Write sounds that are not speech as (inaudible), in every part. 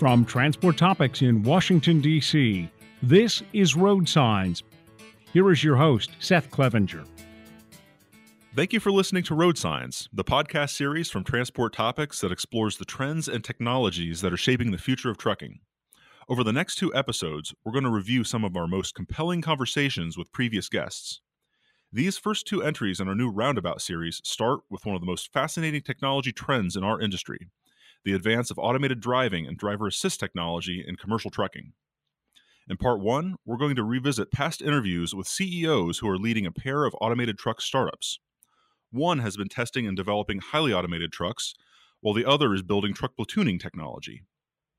From Transport Topics in Washington, D.C., this is Road Signs. Here is your host, Seth Clevenger. Thank you for listening to Road Signs, the podcast series from Transport Topics that explores the trends and technologies that are shaping the future of trucking. Over the next two episodes, we're going to review some of our most compelling conversations with previous guests. These first two entries in our new Roundabout series start with one of the most fascinating technology trends in our industry the advance of automated driving and driver assist technology in commercial trucking. In part one, we're going to revisit past interviews with CEOs who are leading a pair of automated truck startups. One has been testing and developing highly automated trucks, while the other is building truck platooning technology.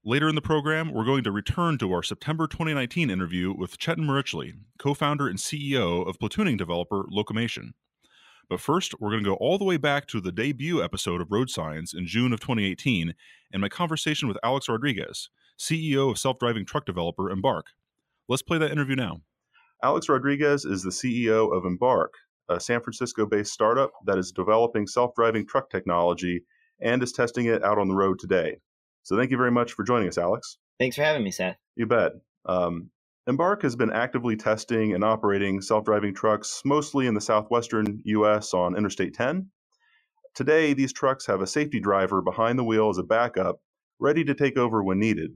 Later in the program, we're going to return to our September 2019 interview with Chetan Mericli, co founder and CEO of platooning developer Locomation. But first, we're going to go all the way back to the debut episode of Road Signs in June of 2018 and my conversation with Alex Rodriguez, CEO of self driving truck developer Embark. Let's play that interview now. Alex Rodriguez is the CEO of Embark, a San Francisco based startup that is developing self driving truck technology and is testing it out on the road today. So thank you very much for joining us, Alex. Thanks for having me, Seth. You bet. Um, Embark has been actively testing and operating self driving trucks mostly in the southwestern U.S. on Interstate 10. Today, these trucks have a safety driver behind the wheel as a backup, ready to take over when needed.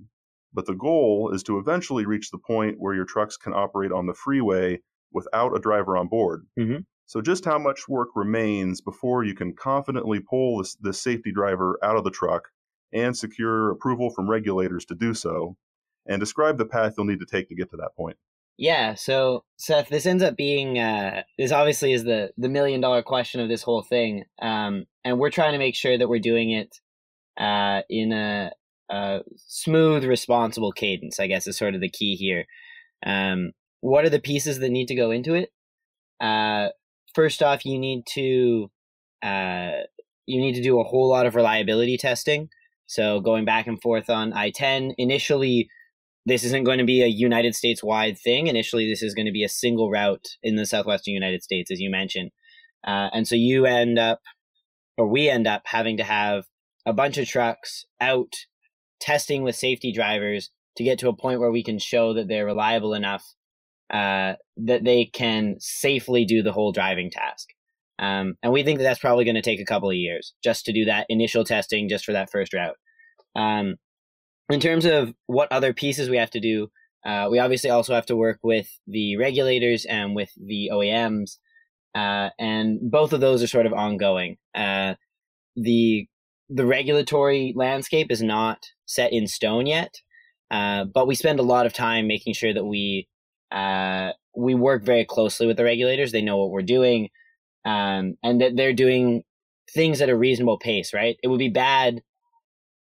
But the goal is to eventually reach the point where your trucks can operate on the freeway without a driver on board. Mm-hmm. So, just how much work remains before you can confidently pull this, this safety driver out of the truck and secure approval from regulators to do so? And describe the path you'll need to take to get to that point. Yeah, so Seth, this ends up being uh, this obviously is the the million dollar question of this whole thing, um, and we're trying to make sure that we're doing it uh, in a, a, smooth, responsible cadence. I guess is sort of the key here. Um, what are the pieces that need to go into it? Uh, first off, you need to uh, you need to do a whole lot of reliability testing. So going back and forth on I ten initially this isn't going to be a United States wide thing. Initially, this is going to be a single route in the southwestern United States, as you mentioned. Uh, and so you end up, or we end up having to have a bunch of trucks out testing with safety drivers to get to a point where we can show that they're reliable enough uh, that they can safely do the whole driving task. Um, and we think that that's probably going to take a couple of years just to do that initial testing just for that first route. Um, in terms of what other pieces we have to do, uh, we obviously also have to work with the regulators and with the OEMs, uh, and both of those are sort of ongoing. Uh, the the regulatory landscape is not set in stone yet, uh, but we spend a lot of time making sure that we uh, we work very closely with the regulators. They know what we're doing, um, and that they're doing things at a reasonable pace. Right? It would be bad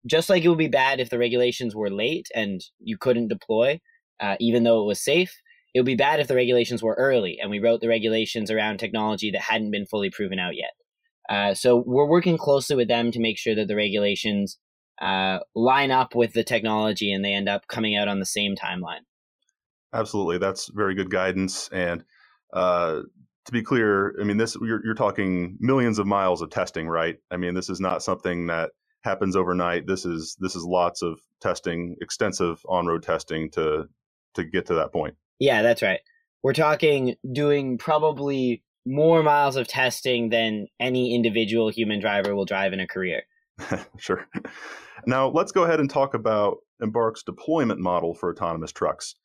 just like it would be bad if the regulations were late and you couldn't deploy, uh, even though it was safe. It would be bad if the regulations were early and we wrote the regulations around technology that hadn't been fully proven out yet. Uh, so we're working closely with them to make sure that the regulations uh, line up with the technology and they end up coming out on the same timeline. Absolutely, that's very good guidance. And uh, to be clear, I mean, this you're, you're talking millions of miles of testing, right? I mean, this is not something that happens overnight. This is this is lots of testing, extensive on-road testing to to get to that point. Yeah, that's right. We're talking doing probably more miles of testing than any individual human driver will drive in a career. (laughs) sure. Now, let's go ahead and talk about Embark's deployment model for autonomous trucks.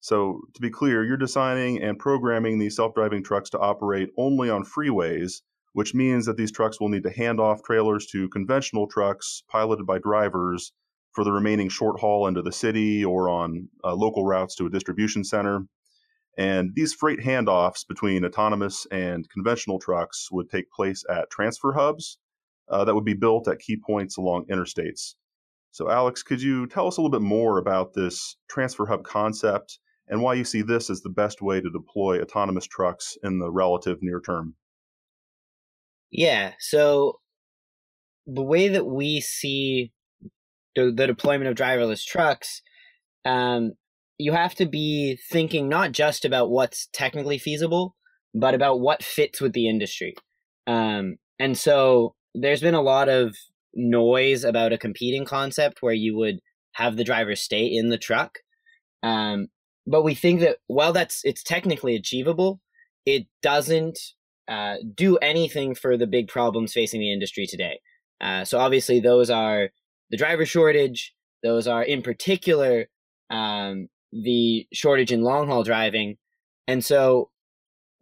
So, to be clear, you're designing and programming these self driving trucks to operate only on freeways which means that these trucks will need to hand off trailers to conventional trucks piloted by drivers for the remaining short haul into the city or on uh, local routes to a distribution center. And these freight handoffs between autonomous and conventional trucks would take place at transfer hubs uh, that would be built at key points along interstates. So, Alex, could you tell us a little bit more about this transfer hub concept and why you see this as the best way to deploy autonomous trucks in the relative near term? Yeah. So the way that we see the, the deployment of driverless trucks, um, you have to be thinking not just about what's technically feasible, but about what fits with the industry. Um, and so there's been a lot of noise about a competing concept where you would have the driver stay in the truck. Um, but we think that while that's it's technically achievable, it doesn't uh, do anything for the big problems facing the industry today. Uh, so obviously, those are the driver shortage. Those are in particular um, the shortage in long haul driving, and so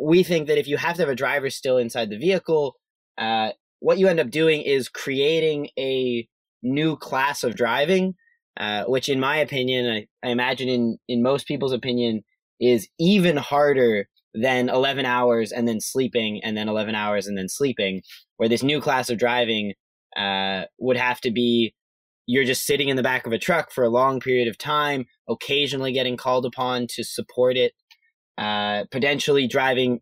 we think that if you have to have a driver still inside the vehicle, uh, what you end up doing is creating a new class of driving, uh, which, in my opinion, I, I imagine in in most people's opinion, is even harder than 11 hours and then sleeping and then 11 hours and then sleeping where this new class of driving uh, would have to be you're just sitting in the back of a truck for a long period of time occasionally getting called upon to support it uh, potentially driving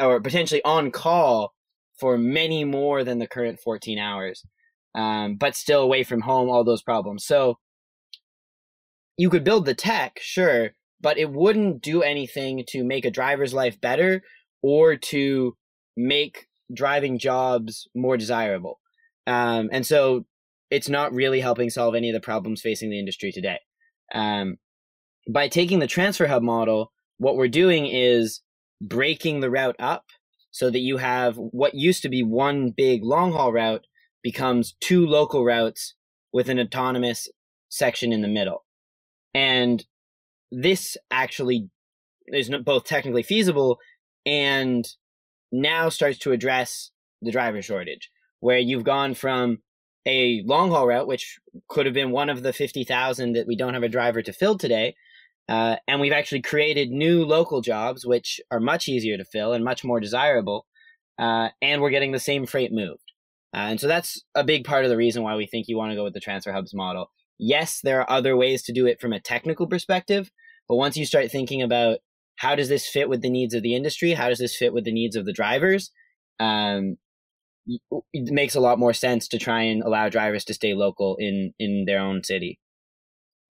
or potentially on call for many more than the current 14 hours um, but still away from home all those problems. So you could build the tech sure but it wouldn't do anything to make a driver's life better or to make driving jobs more desirable. Um, and so it's not really helping solve any of the problems facing the industry today. Um, by taking the transfer hub model, what we're doing is breaking the route up so that you have what used to be one big long haul route becomes two local routes with an autonomous section in the middle. And this actually is both technically feasible and now starts to address the driver shortage, where you've gone from a long haul route, which could have been one of the 50,000 that we don't have a driver to fill today. Uh, and we've actually created new local jobs, which are much easier to fill and much more desirable. Uh, and we're getting the same freight moved. Uh, and so that's a big part of the reason why we think you want to go with the transfer hubs model yes, there are other ways to do it from a technical perspective, but once you start thinking about how does this fit with the needs of the industry, how does this fit with the needs of the drivers, um, it makes a lot more sense to try and allow drivers to stay local in in their own city.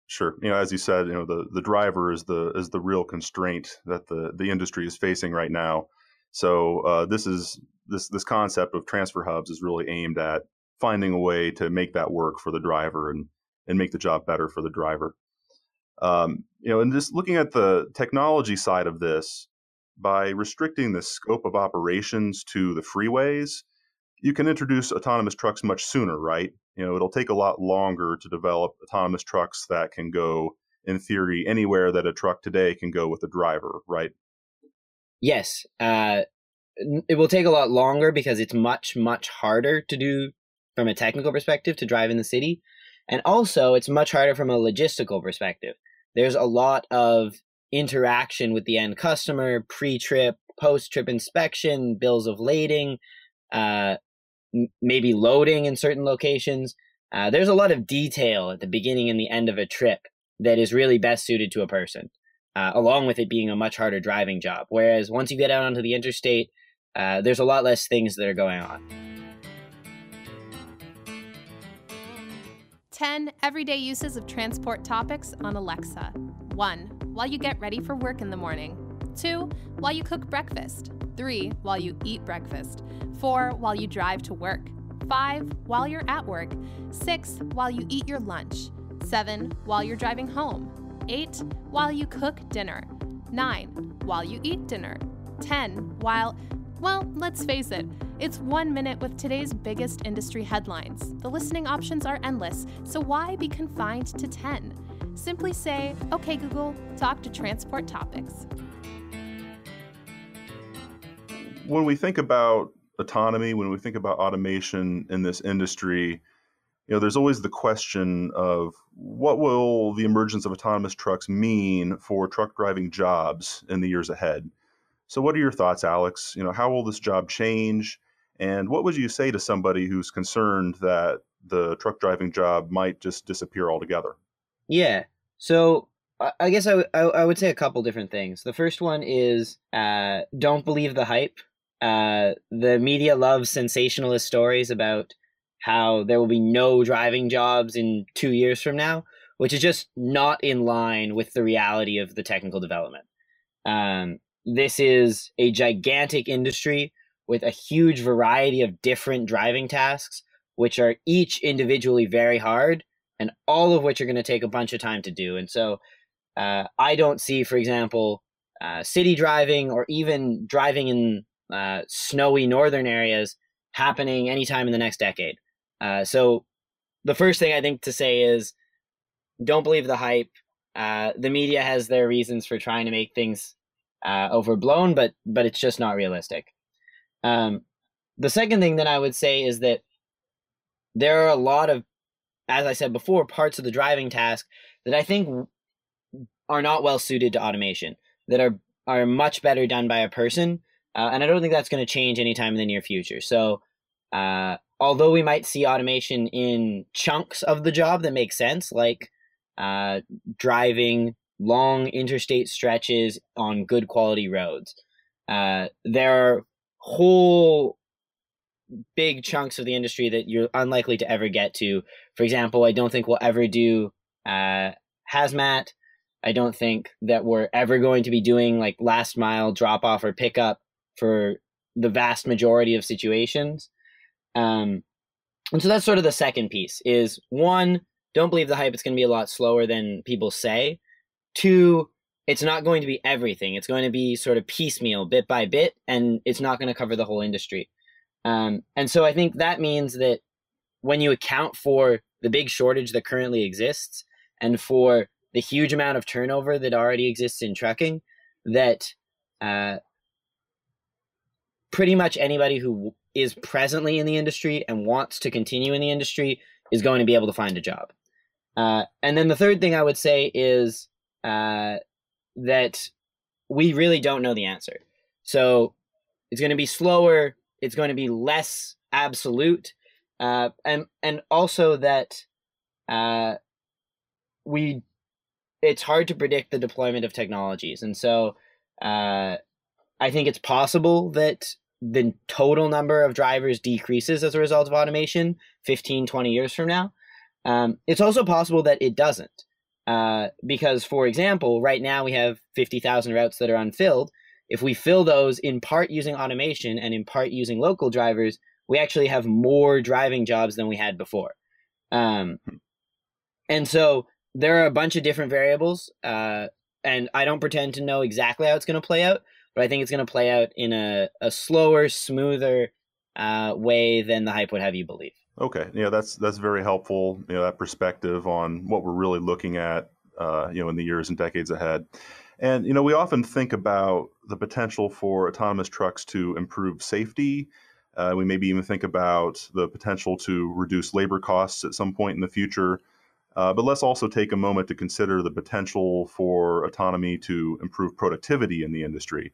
Sure, you know, as you said, you know, the the driver is the is the real constraint that the the industry is facing right now. So uh, this is this this concept of transfer hubs is really aimed at finding a way to make that work for the driver and and make the job better for the driver. Um, you know, and just looking at the technology side of this, by restricting the scope of operations to the freeways, you can introduce autonomous trucks much sooner, right? You know, it'll take a lot longer to develop autonomous trucks that can go, in theory, anywhere that a truck today can go with a driver, right? Yes. Uh, it will take a lot longer because it's much, much harder to do from a technical perspective to drive in the city. And also, it's much harder from a logistical perspective. There's a lot of interaction with the end customer, pre trip, post trip inspection, bills of lading, uh, m- maybe loading in certain locations. Uh, there's a lot of detail at the beginning and the end of a trip that is really best suited to a person, uh, along with it being a much harder driving job. Whereas once you get out onto the interstate, uh, there's a lot less things that are going on. 10 everyday uses of transport topics on Alexa. 1. While you get ready for work in the morning. 2. While you cook breakfast. 3. While you eat breakfast. 4. While you drive to work. 5. While you're at work. 6. While you eat your lunch. 7. While you're driving home. 8. While you cook dinner. 9. While you eat dinner. 10. While well, let's face it, it's one minute with today's biggest industry headlines. The listening options are endless, so why be confined to 10? Simply say, OK, Google, talk to transport topics. When we think about autonomy, when we think about automation in this industry, you know, there's always the question of what will the emergence of autonomous trucks mean for truck driving jobs in the years ahead? So, what are your thoughts, Alex? You know, how will this job change? And what would you say to somebody who's concerned that the truck driving job might just disappear altogether? Yeah. So, I guess I, w- I would say a couple different things. The first one is uh, don't believe the hype. Uh, the media loves sensationalist stories about how there will be no driving jobs in two years from now, which is just not in line with the reality of the technical development. Um, this is a gigantic industry with a huge variety of different driving tasks, which are each individually very hard, and all of which are going to take a bunch of time to do. And so uh, I don't see, for example, uh, city driving or even driving in uh, snowy northern areas happening anytime in the next decade. Uh, so the first thing I think to say is don't believe the hype. Uh, the media has their reasons for trying to make things uh, overblown, but but it's just not realistic. Um, the second thing that I would say is that there are a lot of, as I said before, parts of the driving task that I think are not well suited to automation. That are are much better done by a person, uh, and I don't think that's going to change anytime in the near future. So, uh, although we might see automation in chunks of the job that make sense, like uh, driving long interstate stretches on good quality roads. Uh, there are whole big chunks of the industry that you're unlikely to ever get to. For example, I don't think we'll ever do uh, hazmat. I don't think that we're ever going to be doing like last mile drop off or pickup for the vast majority of situations. Um, and so that's sort of the second piece is one, don't believe the hype. It's going to be a lot slower than people say. Two, it's not going to be everything. It's going to be sort of piecemeal, bit by bit, and it's not going to cover the whole industry. Um, and so I think that means that when you account for the big shortage that currently exists and for the huge amount of turnover that already exists in trucking, that uh, pretty much anybody who is presently in the industry and wants to continue in the industry is going to be able to find a job. Uh, and then the third thing I would say is uh, that we really don't know the answer. So it's going to be slower. It's going to be less absolute, uh, and and also that uh, we it's hard to predict the deployment of technologies, and so uh, I think it's possible that the total number of drivers decreases as a result of automation 15 20 years from now um, it's also possible that it doesn't uh, because, for example, right now we have 50,000 routes that are unfilled. If we fill those in part using automation and in part using local drivers, we actually have more driving jobs than we had before. Um, and so there are a bunch of different variables, uh, and I don't pretend to know exactly how it's going to play out, but I think it's going to play out in a, a slower, smoother uh, way than the hype would have you believe. Okay, yeah, that's that's very helpful. You know, that perspective on what we're really looking at, uh, you know, in the years and decades ahead. And you know, we often think about the potential for autonomous trucks to improve safety. Uh, we maybe even think about the potential to reduce labor costs at some point in the future. Uh, but let's also take a moment to consider the potential for autonomy to improve productivity in the industry.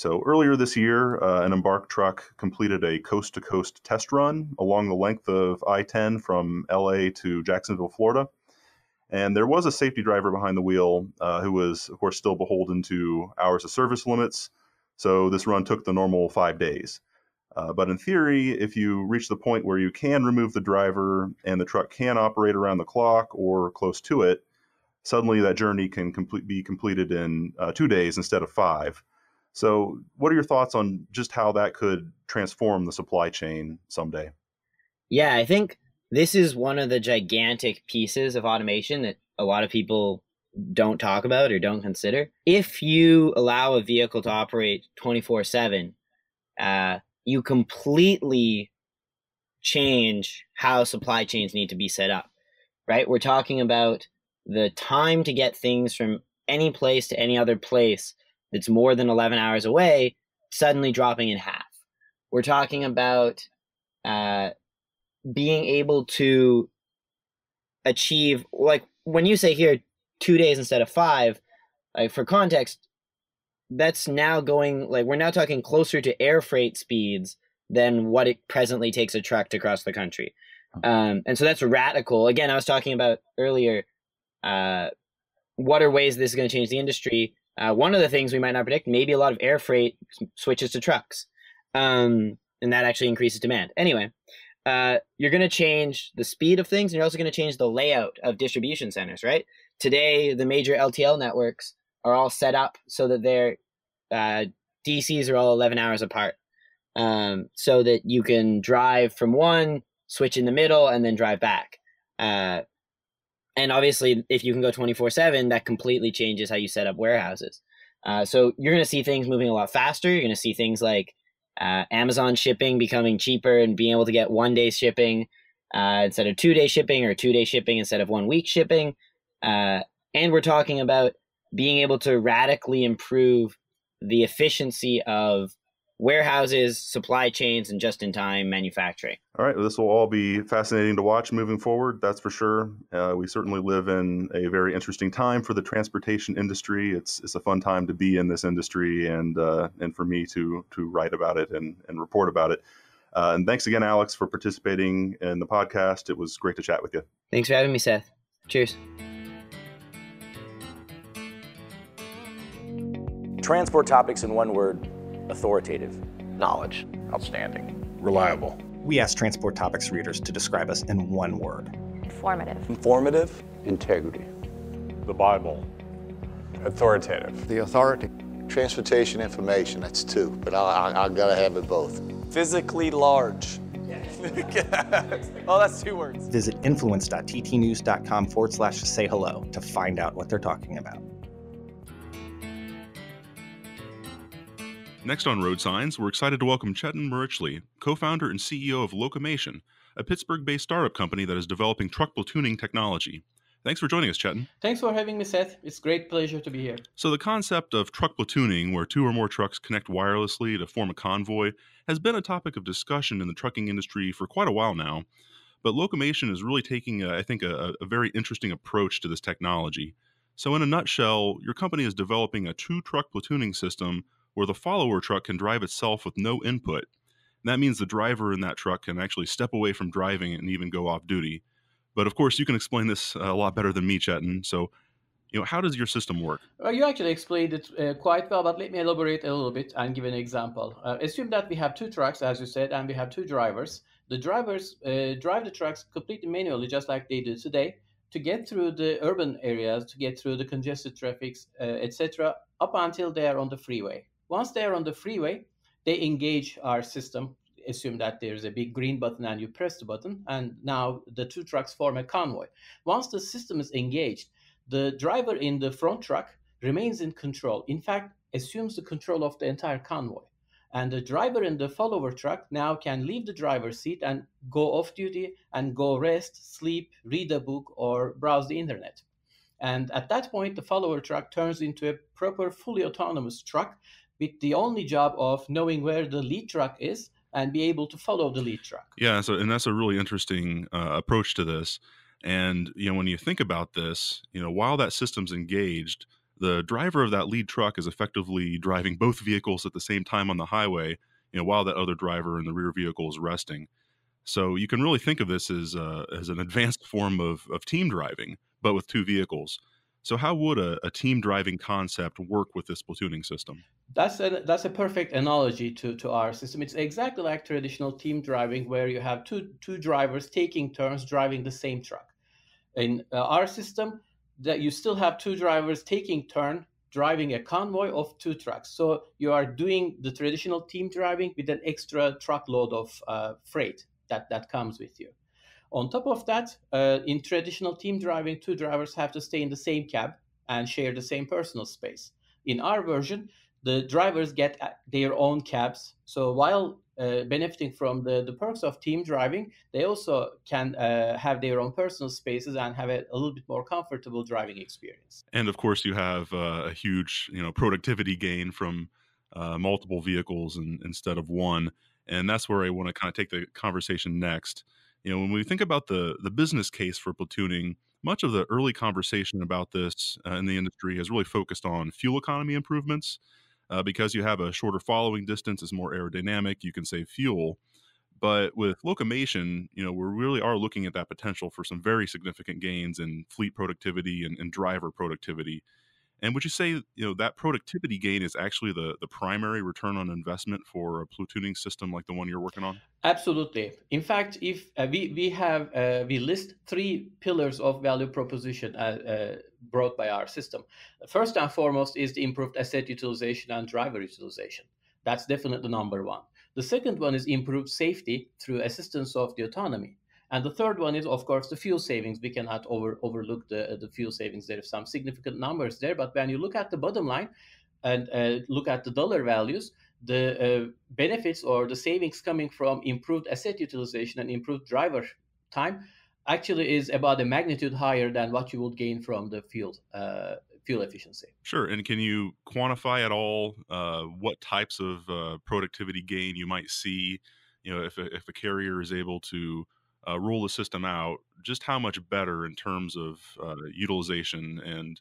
So earlier this year, uh, an Embark truck completed a coast to coast test run along the length of I 10 from LA to Jacksonville, Florida. And there was a safety driver behind the wheel uh, who was, of course, still beholden to hours of service limits. So this run took the normal five days. Uh, but in theory, if you reach the point where you can remove the driver and the truck can operate around the clock or close to it, suddenly that journey can complete, be completed in uh, two days instead of five. So, what are your thoughts on just how that could transform the supply chain someday? Yeah, I think this is one of the gigantic pieces of automation that a lot of people don't talk about or don't consider. If you allow a vehicle to operate 24 uh, 7, you completely change how supply chains need to be set up, right? We're talking about the time to get things from any place to any other place that's more than 11 hours away suddenly dropping in half. We're talking about uh, being able to achieve, like when you say here, two days instead of five, like for context, that's now going, like, we're now talking closer to air freight speeds than what it presently takes a truck to cross the country. Um, and so that's radical. Again, I was talking about earlier, uh, what are ways this is going to change the industry? Uh, one of the things we might not predict, maybe a lot of air freight switches to trucks, um, and that actually increases demand. Anyway, uh, you're going to change the speed of things, and you're also going to change the layout of distribution centers. Right today, the major LTL networks are all set up so that their uh, DCs are all 11 hours apart, um, so that you can drive from one, switch in the middle, and then drive back. And obviously, if you can go 24 7, that completely changes how you set up warehouses. Uh, so you're going to see things moving a lot faster. You're going to see things like uh, Amazon shipping becoming cheaper and being able to get one day shipping uh, instead of two day shipping or two day shipping instead of one week shipping. Uh, and we're talking about being able to radically improve the efficiency of warehouses, supply chains, and just in time manufacturing. All right, well, this will all be fascinating to watch moving forward, that's for sure. Uh, we certainly live in a very interesting time for the transportation industry. It's, it's a fun time to be in this industry and, uh, and for me to, to write about it and, and report about it. Uh, and thanks again, Alex, for participating in the podcast. It was great to chat with you. Thanks for having me, Seth. Cheers. Transport topics in one word authoritative, knowledge, outstanding, reliable. We ask Transport Topics readers to describe us in one word informative, informative, integrity, the Bible, authoritative, the authority, transportation information. That's two, but I, I, I gotta have it both. Physically large. Yes. (laughs) Oh, that's two words. Visit influence.ttnews.com forward slash say hello to find out what they're talking about. Next on Road Signs, we're excited to welcome Chetan Mericli, co founder and CEO of Locomation, a Pittsburgh based startup company that is developing truck platooning technology. Thanks for joining us, Chetan. Thanks for having me, Seth. It's a great pleasure to be here. So, the concept of truck platooning, where two or more trucks connect wirelessly to form a convoy, has been a topic of discussion in the trucking industry for quite a while now. But Locomation is really taking, a, I think, a, a very interesting approach to this technology. So, in a nutshell, your company is developing a two truck platooning system where the follower truck can drive itself with no input. And that means the driver in that truck can actually step away from driving and even go off duty. But of course, you can explain this a lot better than me, Chetan. So, you know, how does your system work? Well, you actually explained it uh, quite well, but let me elaborate a little bit and give an example. Uh, assume that we have two trucks, as you said, and we have two drivers. The drivers uh, drive the trucks completely manually, just like they do today, to get through the urban areas, to get through the congested traffics, uh, etc., up until they are on the freeway. Once they're on the freeway, they engage our system. Assume that there's a big green button and you press the button, and now the two trucks form a convoy. Once the system is engaged, the driver in the front truck remains in control. In fact, assumes the control of the entire convoy. And the driver in the follower truck now can leave the driver's seat and go off duty and go rest, sleep, read a book, or browse the internet. And at that point, the follower truck turns into a proper, fully autonomous truck with the only job of knowing where the lead truck is and be able to follow the lead truck. Yeah, so and that's a really interesting uh, approach to this. And you know, when you think about this, you know, while that system's engaged, the driver of that lead truck is effectively driving both vehicles at the same time on the highway. You know, while that other driver in the rear vehicle is resting. So you can really think of this as uh, as an advanced form of of team driving, but with two vehicles. So, how would a, a, team driving concept work with this platooning system? That's a that's a perfect analogy to, to our system. It's exactly like traditional team driving, where you have two two drivers taking turns driving the same truck. In uh, our system, that you still have two drivers taking turn driving a convoy of two trucks. So you are doing the traditional team driving with an extra truckload of uh, freight that that comes with you. On top of that, uh, in traditional team driving, two drivers have to stay in the same cab and share the same personal space. In our version, the drivers get uh, their own cabs. So while uh, benefiting from the, the perks of team driving, they also can uh, have their own personal spaces and have a, a, little bit more comfortable driving experience. And of course, you have uh, a huge you know productivity gain from uh, multiple vehicles in, instead of one. And that's where I want to kind of take the conversation next you know when we think about the the business case for platooning much of the early conversation about this uh, in the industry has really focused on fuel economy improvements uh, because you have a shorter following distance is more aerodynamic you can save fuel. But with locomation you know we really are looking at that potential for some very significant gains in fleet productivity and, and driver productivity and would you say, you know, that productivity gain is actually the, the primary return on investment for a platooning system like the one you're working on? Absolutely. In fact, if uh, we we have uh, we list three pillars of value proposition uh, uh brought by our system. First and foremost is the improved asset utilization and driver utilization. That's definitely number one. The second one is improved safety through assistance of the autonomy. And the third one is, of course, the fuel savings. We cannot over, overlook the, the fuel savings. There are some significant numbers there. But when you look at the bottom line and uh, look at the dollar values, the uh, benefits or the savings coming from improved asset utilization and improved driver time actually is about a magnitude higher than what you would gain from the fuel uh, fuel efficiency. Sure. And can you quantify at all uh, what types of uh, productivity gain you might see? You know, if a, if a carrier is able to uh, roll the system out, just how much better in terms of uh, utilization and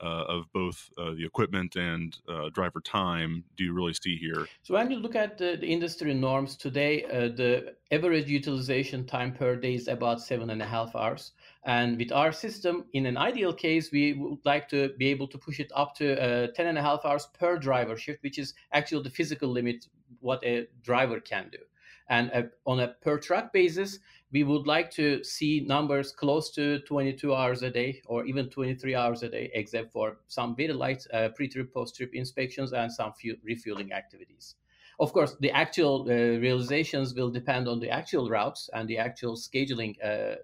uh, of both uh, the equipment and uh, driver time do you really see here? So when you look at the, the industry norms today, uh, the average utilization time per day is about seven and a half hours. And with our system, in an ideal case, we would like to be able to push it up to uh, 10 and a half hours per driver shift, which is actually the physical limit what a driver can do. And uh, on a per truck basis, we would like to see numbers close to 22 hours a day or even 23 hours a day, except for some very light uh, pre-trip, post-trip inspections and some fuel, refueling activities. Of course, the actual uh, realizations will depend on the actual routes and the actual scheduling uh,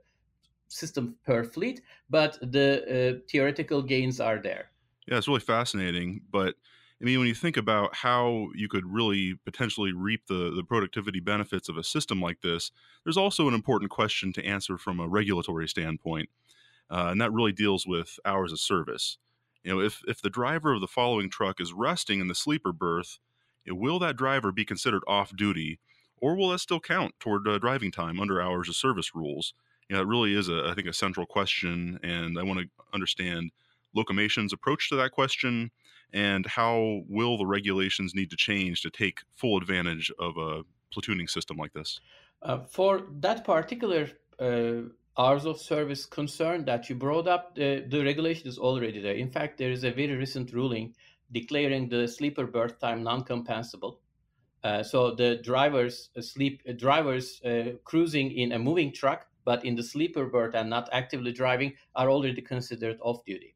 system per fleet, but the uh, theoretical gains are there. Yeah, it's really fascinating, but I mean, when you think about how you could really potentially reap the, the productivity benefits of a system like this, there's also an important question to answer from a regulatory standpoint. Uh, and that really deals with hours of service. You know, if, if the driver of the following truck is resting in the sleeper berth, you know, will that driver be considered off duty, or will that still count toward uh, driving time under hours of service rules? You know, it really is, a, I think, a central question, and I want to understand Locomation's approach to that question and how will the regulations need to change to take full advantage of a platooning system like this? Uh, for that particular uh, hours of service concern that you brought up, the, the regulation is already there. In fact, there is a very recent ruling declaring the sleeper berth time non-compensable. Uh, so the drivers uh, sleep uh, drivers uh, cruising in a moving truck, but in the sleeper berth and not actively driving, are already considered off duty.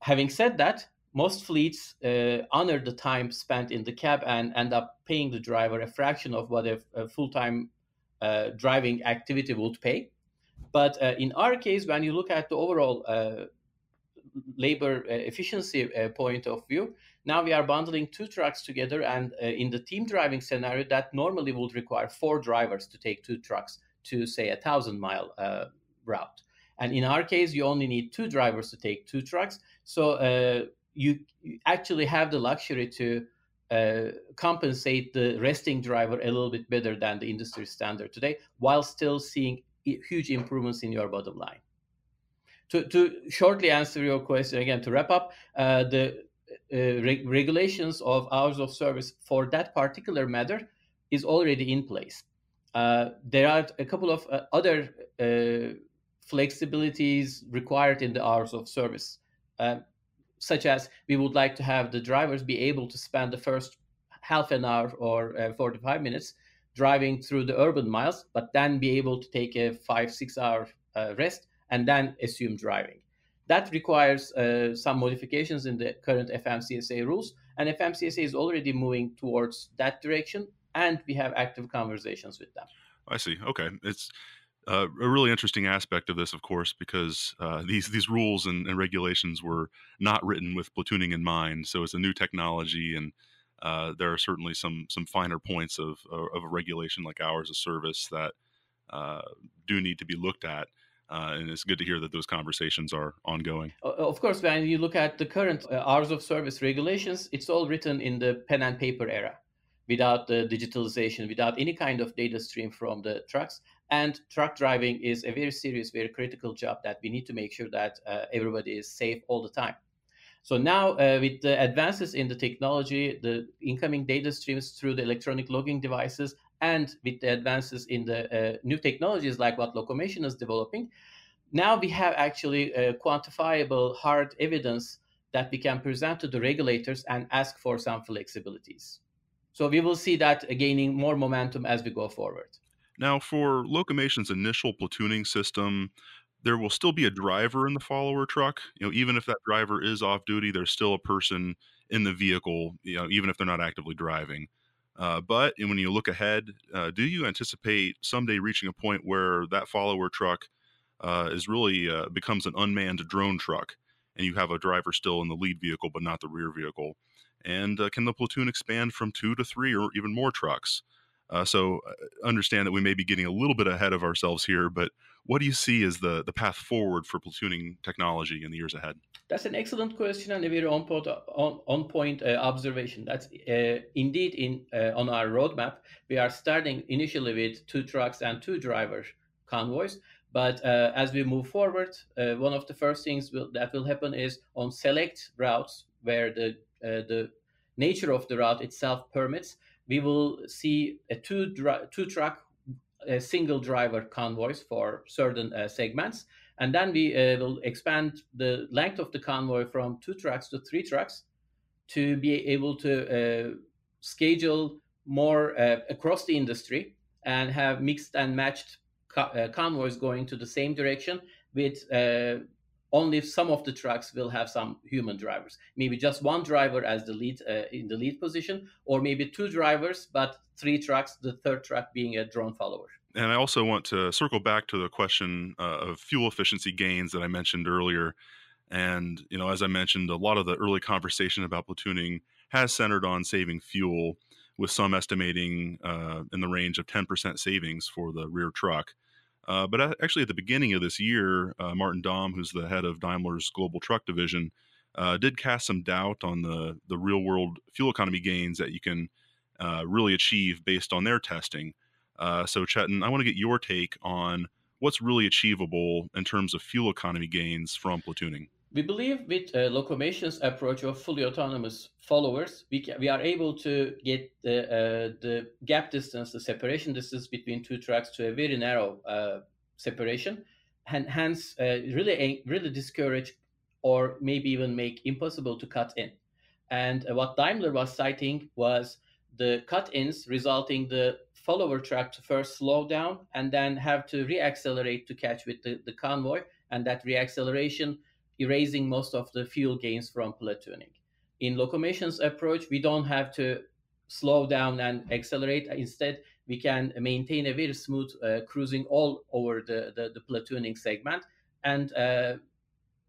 Having said that, most fleets uh, honor the time spent in the cab and end up paying the driver a fraction of what a, a full-time uh, driving activity would pay. But uh, in our case, when you look at the overall uh, labor uh, efficiency uh, point of view, now we are bundling two trucks together, and in the team driving scenario, that normally would require four drivers to take two trucks to say a thousand mile route. And in our case, you only need two drivers to take two trucks. So you, actually have the luxury to uh, compensate the resting driver a little bit better than the industry standard today, while still seeing huge improvements in your bottom line. To, to shortly answer your question again, to wrap up, uh, the uh, re- regulations of hours of service for that particular matter is already in place. Uh, there are a couple of uh, other uh, flexibilities required in the hours of service such as we would like to have the drivers be able to spend the first half an hour or uh, 45 minutes driving through the urban miles, but then be able to take a five, six hour uh, rest and then assume driving. That requires uh, some modifications in the current FMCSA rules, and FMCSA is already moving towards that direction, and we have active conversations with them. I see. Okay, it's uh, a really interesting aspect of this, of course, because uh, these these rules and, and, regulations were not written with platooning in mind. So it's a new technology, and uh, there are certainly some some finer points of uh, of a regulation like hours of service that uh, do need to be looked at. And it's good to hear that those conversations are ongoing. Of course, when you look at the current hours of service regulations, it's all written in the pen and paper era without the digitalization, without any kind of data stream from the trucks. And truck driving is a very serious, very critical job that we need to make sure that uh, everybody is safe all the time. So now, uh, with the advances in the technology, the incoming data streams through the electronic logging devices, and with the advances in the uh, new technologies like what Locomation is developing, now we have actually uh, quantifiable hard evidence that we can present to the regulators and ask for some flexibilities. So we will see that gaining more momentum as we go forward. Now, for Locomation's initial platooning system, there will still be a driver in the follower truck. You know, even if that driver is off duty, there's still a person in the vehicle. You know, even if they're not actively driving. Uh, but when you look ahead, uh, do you anticipate someday reaching a point where that follower truck uh, is really uh, becomes an unmanned drone truck, and you have a driver still in the lead vehicle but not the rear vehicle? And uh, can the platoon expand from two to three or even more trucks? Uh, so understand that we may be getting a little bit ahead of ourselves here, but what do you see as the, the path forward for platooning technology in the years ahead? That's an excellent question and a very on point, on, on point uh, observation. That's uh, indeed in uh, on our roadmap. We are starting initially with two trucks and two driver convoys, but uh, as we move forward, uh, one of the first things will, that will happen is on select routes where the uh, the nature of the route itself permits, we will see a two two truck a single driver convoys for certain uh, segments. And then we uh, will expand the length of the convoy from two trucks to three trucks to be able to uh, schedule more uh, across the industry and have mixed and matched co- uh, convoys going to the same direction with only some of the trucks will have some human drivers. Maybe just one driver as the lead uh, in the lead position or maybe two drivers but three trucks the third truck being a drone follower. And i also want to circle back to the question uh, of fuel efficiency gains that i mentioned earlier. And you know as i mentioned a lot of the early conversation about platooning has centered on saving fuel with some estimating uh, in the range of 10% savings for the rear truck uh, but actually, at the beginning of this year, uh, Martin Daum, who's the head of Daimler's global truck division, uh, did cast some doubt on the the real world fuel economy gains that you can uh, really achieve based on their testing. Uh, so, Chetan, I want to get your take on what's really achievable in terms of fuel economy gains from platooning. We believe with uh, approach of fully autonomous followers, we, we are able to get the, uh, the gap distance, the separation distance between two tracks to a very narrow uh, separation, and hence uh, really really discourage or maybe even make impossible to cut in. And uh, what Daimler was citing was the cut-ins resulting the follower track to first slow down and then have to reaccelerate to catch with the, the convoy, and that reacceleration erasing most of the fuel gains from platooning. In Locomation's approach, we don't have to slow down and accelerate. Instead, we can maintain a very smooth uh, cruising all over the, the, the platooning segment. And uh,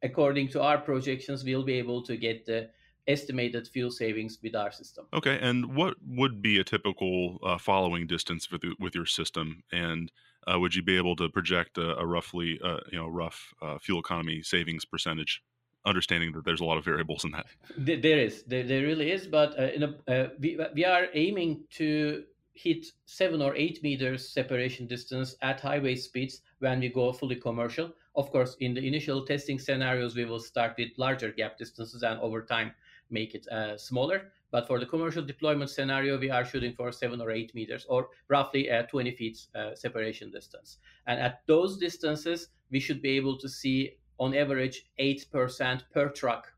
according to our projections, we'll be able to get the estimated fuel savings with our system. Okay, and what would be a typical uh, following distance with with your system? And uh, would you be able to project a, a roughly, uh, you know, rough uh, fuel economy savings percentage? Understanding that there's a lot of variables in that. There is, there, there really is, but uh, a, uh, we we are aiming to hit seven or eight meters separation distance at highway speeds when we go fully commercial. Of course, in the initial testing scenarios, we will start with larger gap distances and over time make it uh, smaller. But for the commercial deployment scenario, we are shooting for seven or eight meters, or roughly uh, 20 feet uh, separation distance. And at those distances, we should be able to see on average 8% per truck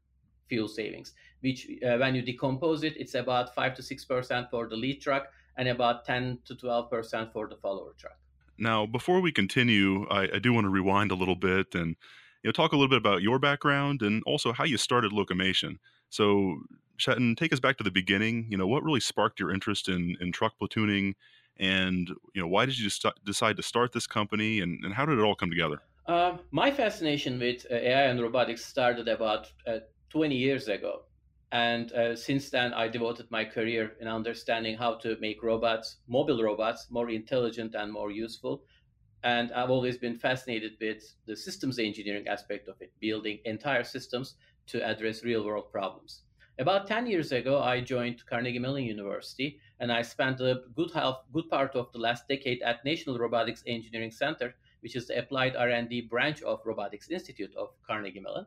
fuel savings, which uh, when you decompose it, it's about 5 to 6% for the lead truck and about 10 to 12% for the follower truck. Now, before we continue, I, I do want to rewind a little bit and you know, talk a little bit about your background and also how you started Locomation. So, Chetan, take us back to the beginning. You know, what really sparked your interest in in truck platooning, and you know, why did you st- decide to start this company, and, and how did it all come together? Uh, my fascination with uh, AI and robotics started about uh, 20 years ago. And uh, since then, I devoted my career in understanding how to make robots, mobile robots, more intelligent and more useful. And I've always been fascinated with the systems engineering aspect of it, building entire systems to address real world problems. About 10 years ago, I joined Carnegie Mellon University, and I spent a good half, good part of the last decade at National Robotics Engineering Center, which is the applied R&D branch of Robotics Institute of Carnegie Mellon,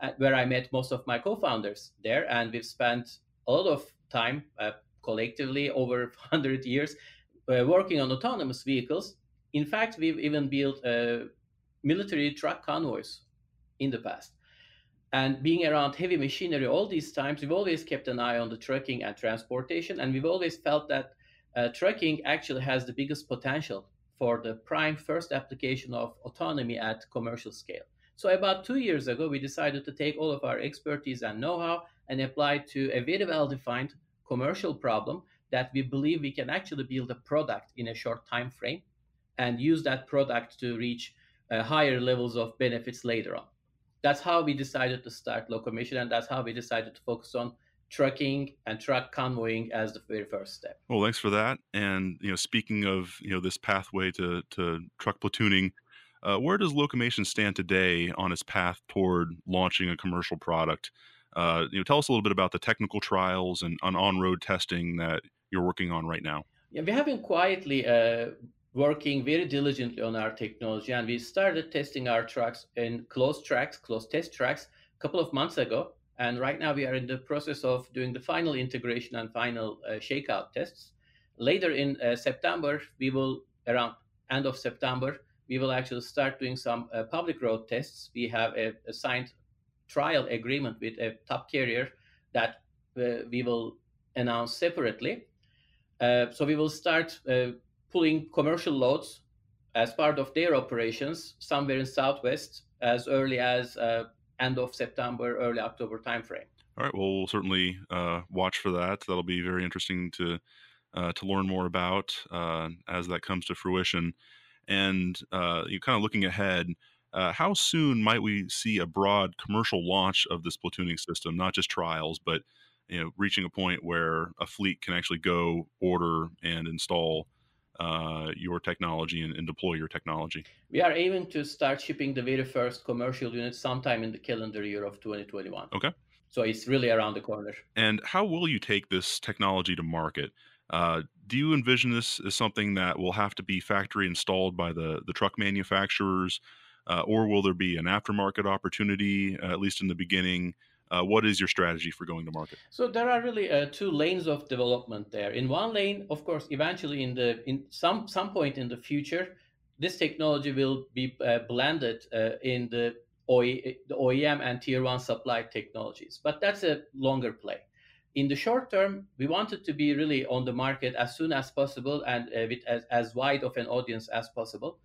uh, where I met most of my co-founders there, and we've spent a lot of time uh, collectively over (laughs) 100 years uh, working on autonomous vehicles. In fact, we've even built uh, military truck convoys in the past. And being around heavy machinery all these times, we've always kept an eye on the trucking and transportation. And we've always felt that uh, trucking actually has the biggest potential for the prime first application of autonomy at commercial scale. So, about two years ago, we decided to take all of our expertise and know how and apply to a very well defined commercial problem that we believe we can actually build a product in a short time frame and use that product to reach uh, higher levels of benefits later on. That's how we decided to start Locomation, and that's how we decided to focus on trucking and truck convoying as the very first step. Well, thanks for that. And you know, speaking of you know this pathway to to truck platooning, uh, where does Locomation stand today on its path toward launching a commercial product? Uh, you know, tell us a little bit about the technical trials and on-road testing that you're working on right now. Yeah, we have been quietly uh, working very diligently on our technology, and we started testing our trucks in closed tracks, closed test tracks, a couple of months ago. And right now, we are in the process of doing the final integration and final uh, shakeout tests. Later in uh, September, we will around end of September, we will actually start doing some uh, public road tests. We have a, a, signed trial agreement with a top carrier that uh, we will announce separately. Uh, so we will start uh, pulling commercial loads as part of their operations somewhere in Southwest as early as uh, end of September, early October timeframe. All right. Well, we'll certainly uh, watch for that. That'll be very interesting to to learn more about as that comes to fruition. And uh, you kind of looking ahead, uh, how soon might we see a broad commercial launch of this platooning system? Not just trials, but you know, reaching a point where a fleet can actually go order and install uh, your technology and, and, deploy your technology. We are aiming to start shipping the very first commercial units sometime in the calendar year of 2021. Okay. So it's really around the corner. And how will you take this technology to market? Uh, do you envision this as something that will have to be factory installed by the, the truck manufacturers, uh, or will there be an aftermarket opportunity, uh, at least in the beginning? Uh, what is your strategy for going to market? So there are really uh, two lanes of development there. In one lane, of course, eventually in the in some some point in the future, this technology will be uh, blended in the, OE, the OEM and Tier One supply technologies, but that's a longer play in the short term, we wanted to be really on the market as soon as possible and uh, with as, as wide of an audience as possible.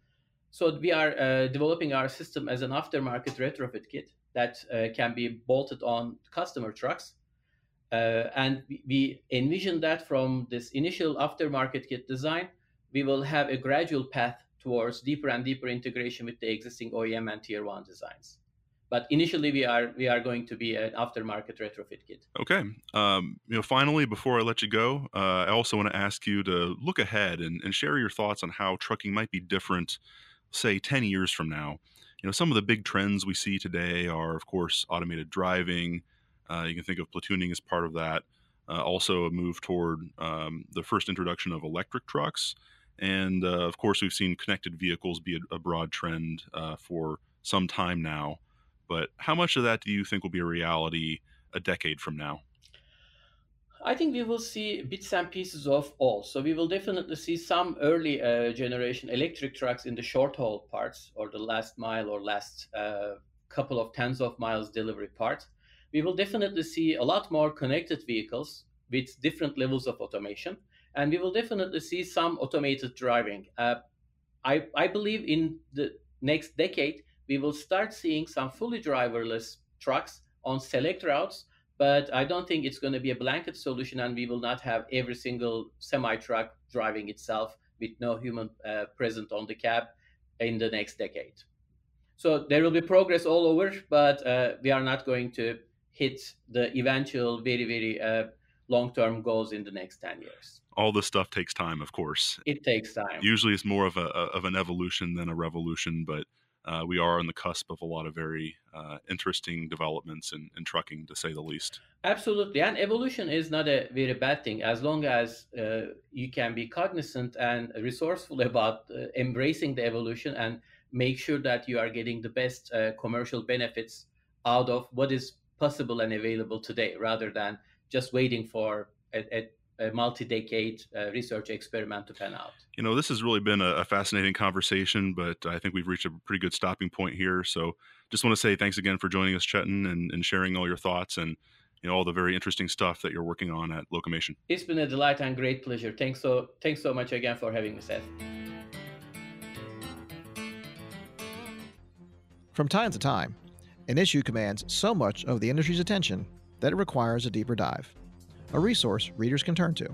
So we are uh, developing our system as an aftermarket retrofit kit that uh, can be bolted on customer trucks. Uh, and we envision that from this initial aftermarket kit design, we will have a gradual path towards deeper and deeper integration with the existing OEM and tier one designs. But initially we are we are going to be an aftermarket retrofit kit. Okay um, you know finally before i let you go uh, i also want to ask you to look ahead and, and share your thoughts on how trucking might be different say 10 years from now you know some of the big trends we see today are of course automated driving uh, you can think of platooning as part of that uh, also a move toward um, the first introduction of electric trucks and uh, of course we've seen connected vehicles be a, a broad trend uh, for some time now but how much of that do you think will be a reality a decade from now? I think we will see bits and pieces of all. So we will definitely see some early uh, generation electric trucks in the short haul parts or the last mile or last uh, couple of tens of miles delivery part. We will definitely see a lot more connected vehicles with different levels of automation. And we will definitely see some automated driving. Uh, I, I believe in the next decade, we will start seeing some fully driverless trucks on select routes, but I don't think it's going to be a blanket solution, and we will not have every single semi truck driving itself with no human uh, present on the cab in the next decade. So there will be progress all over, but uh, we are not going to hit the eventual very, very uh, long term goals in the next 10 years. All this stuff takes time, of course. It takes time. Usually it's more of, a, of an evolution than a revolution, but uh, we are on the cusp of a lot of very uh, interesting developments in, in, trucking, to say the least. Absolutely. And evolution is not a very bad thing as long as uh, you can be cognizant and resourceful (laughs) about uh, embracing the evolution and make sure that you are getting the best uh, commercial benefits out of what is possible and available today rather than just waiting for a, a multi-decade uh, research experiment to pan out. You know, this has really been a, a, fascinating conversation, but I think we've reached a pretty good stopping point here. So, just want to say thanks again for joining us, Cetin, and, and sharing all your thoughts and you know all the very interesting stuff that you're working on at Locomation. It's been a delight and great pleasure. Thanks so thanks so much again for having me, Seth. From time to time, an issue commands so much of the industry's attention that it requires a deeper dive a resource readers can turn to.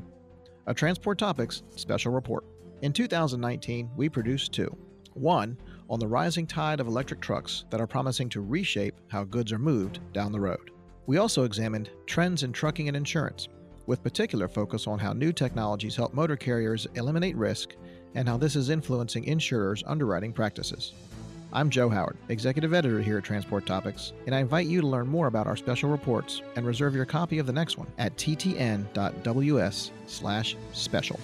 a Transport Topics special report. In 2019, we produced two. One on the rising tide of electric trucks that are promising to reshape how goods are moved down the road. We also examined trends in trucking and insurance, with particular focus on how new technologies help motor carriers eliminate risk and how this is influencing insurers' underwriting practices. I'm Joe Howard, Executive Editor here at Transport Topics, and I invite you to learn more about our special reports and reserve your copy of the next one at ttn.ws/special.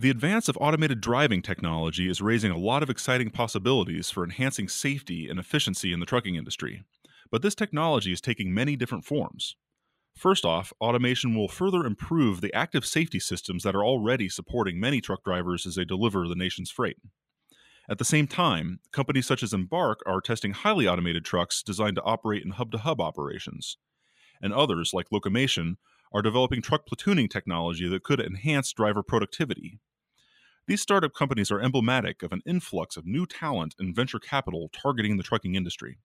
The advance of automated driving technology is raising a lot of exciting possibilities for enhancing safety and efficiency in the trucking industry. But this technology is taking many different forms. First off, automation will further improve the active safety systems that are already supporting many truck drivers as they deliver the nation's freight. At the same time, companies such as Embark are testing highly automated trucks designed to operate in hub to hub operations. And others, like Locomation, are developing truck platooning technology that could enhance driver productivity. These startup companies are emblematic of an influx of new talent and venture capital targeting the trucking industry.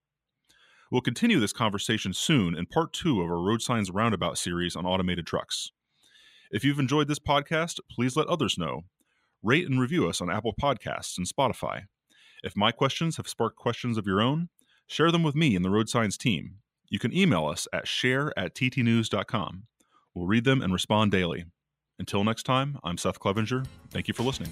We'll continue this conversation soon in part two of our Road Signs Roundabout series on automated trucks. If you've enjoyed this podcast, please let others know. Rate and review us on Apple Podcasts and Spotify. If my questions have sparked questions of your own, share them with me and the Road Signs team. You can email us at share at ttnews.com. We'll read them and respond daily. Until next time, I'm Seth Clevenger. Thank you for listening.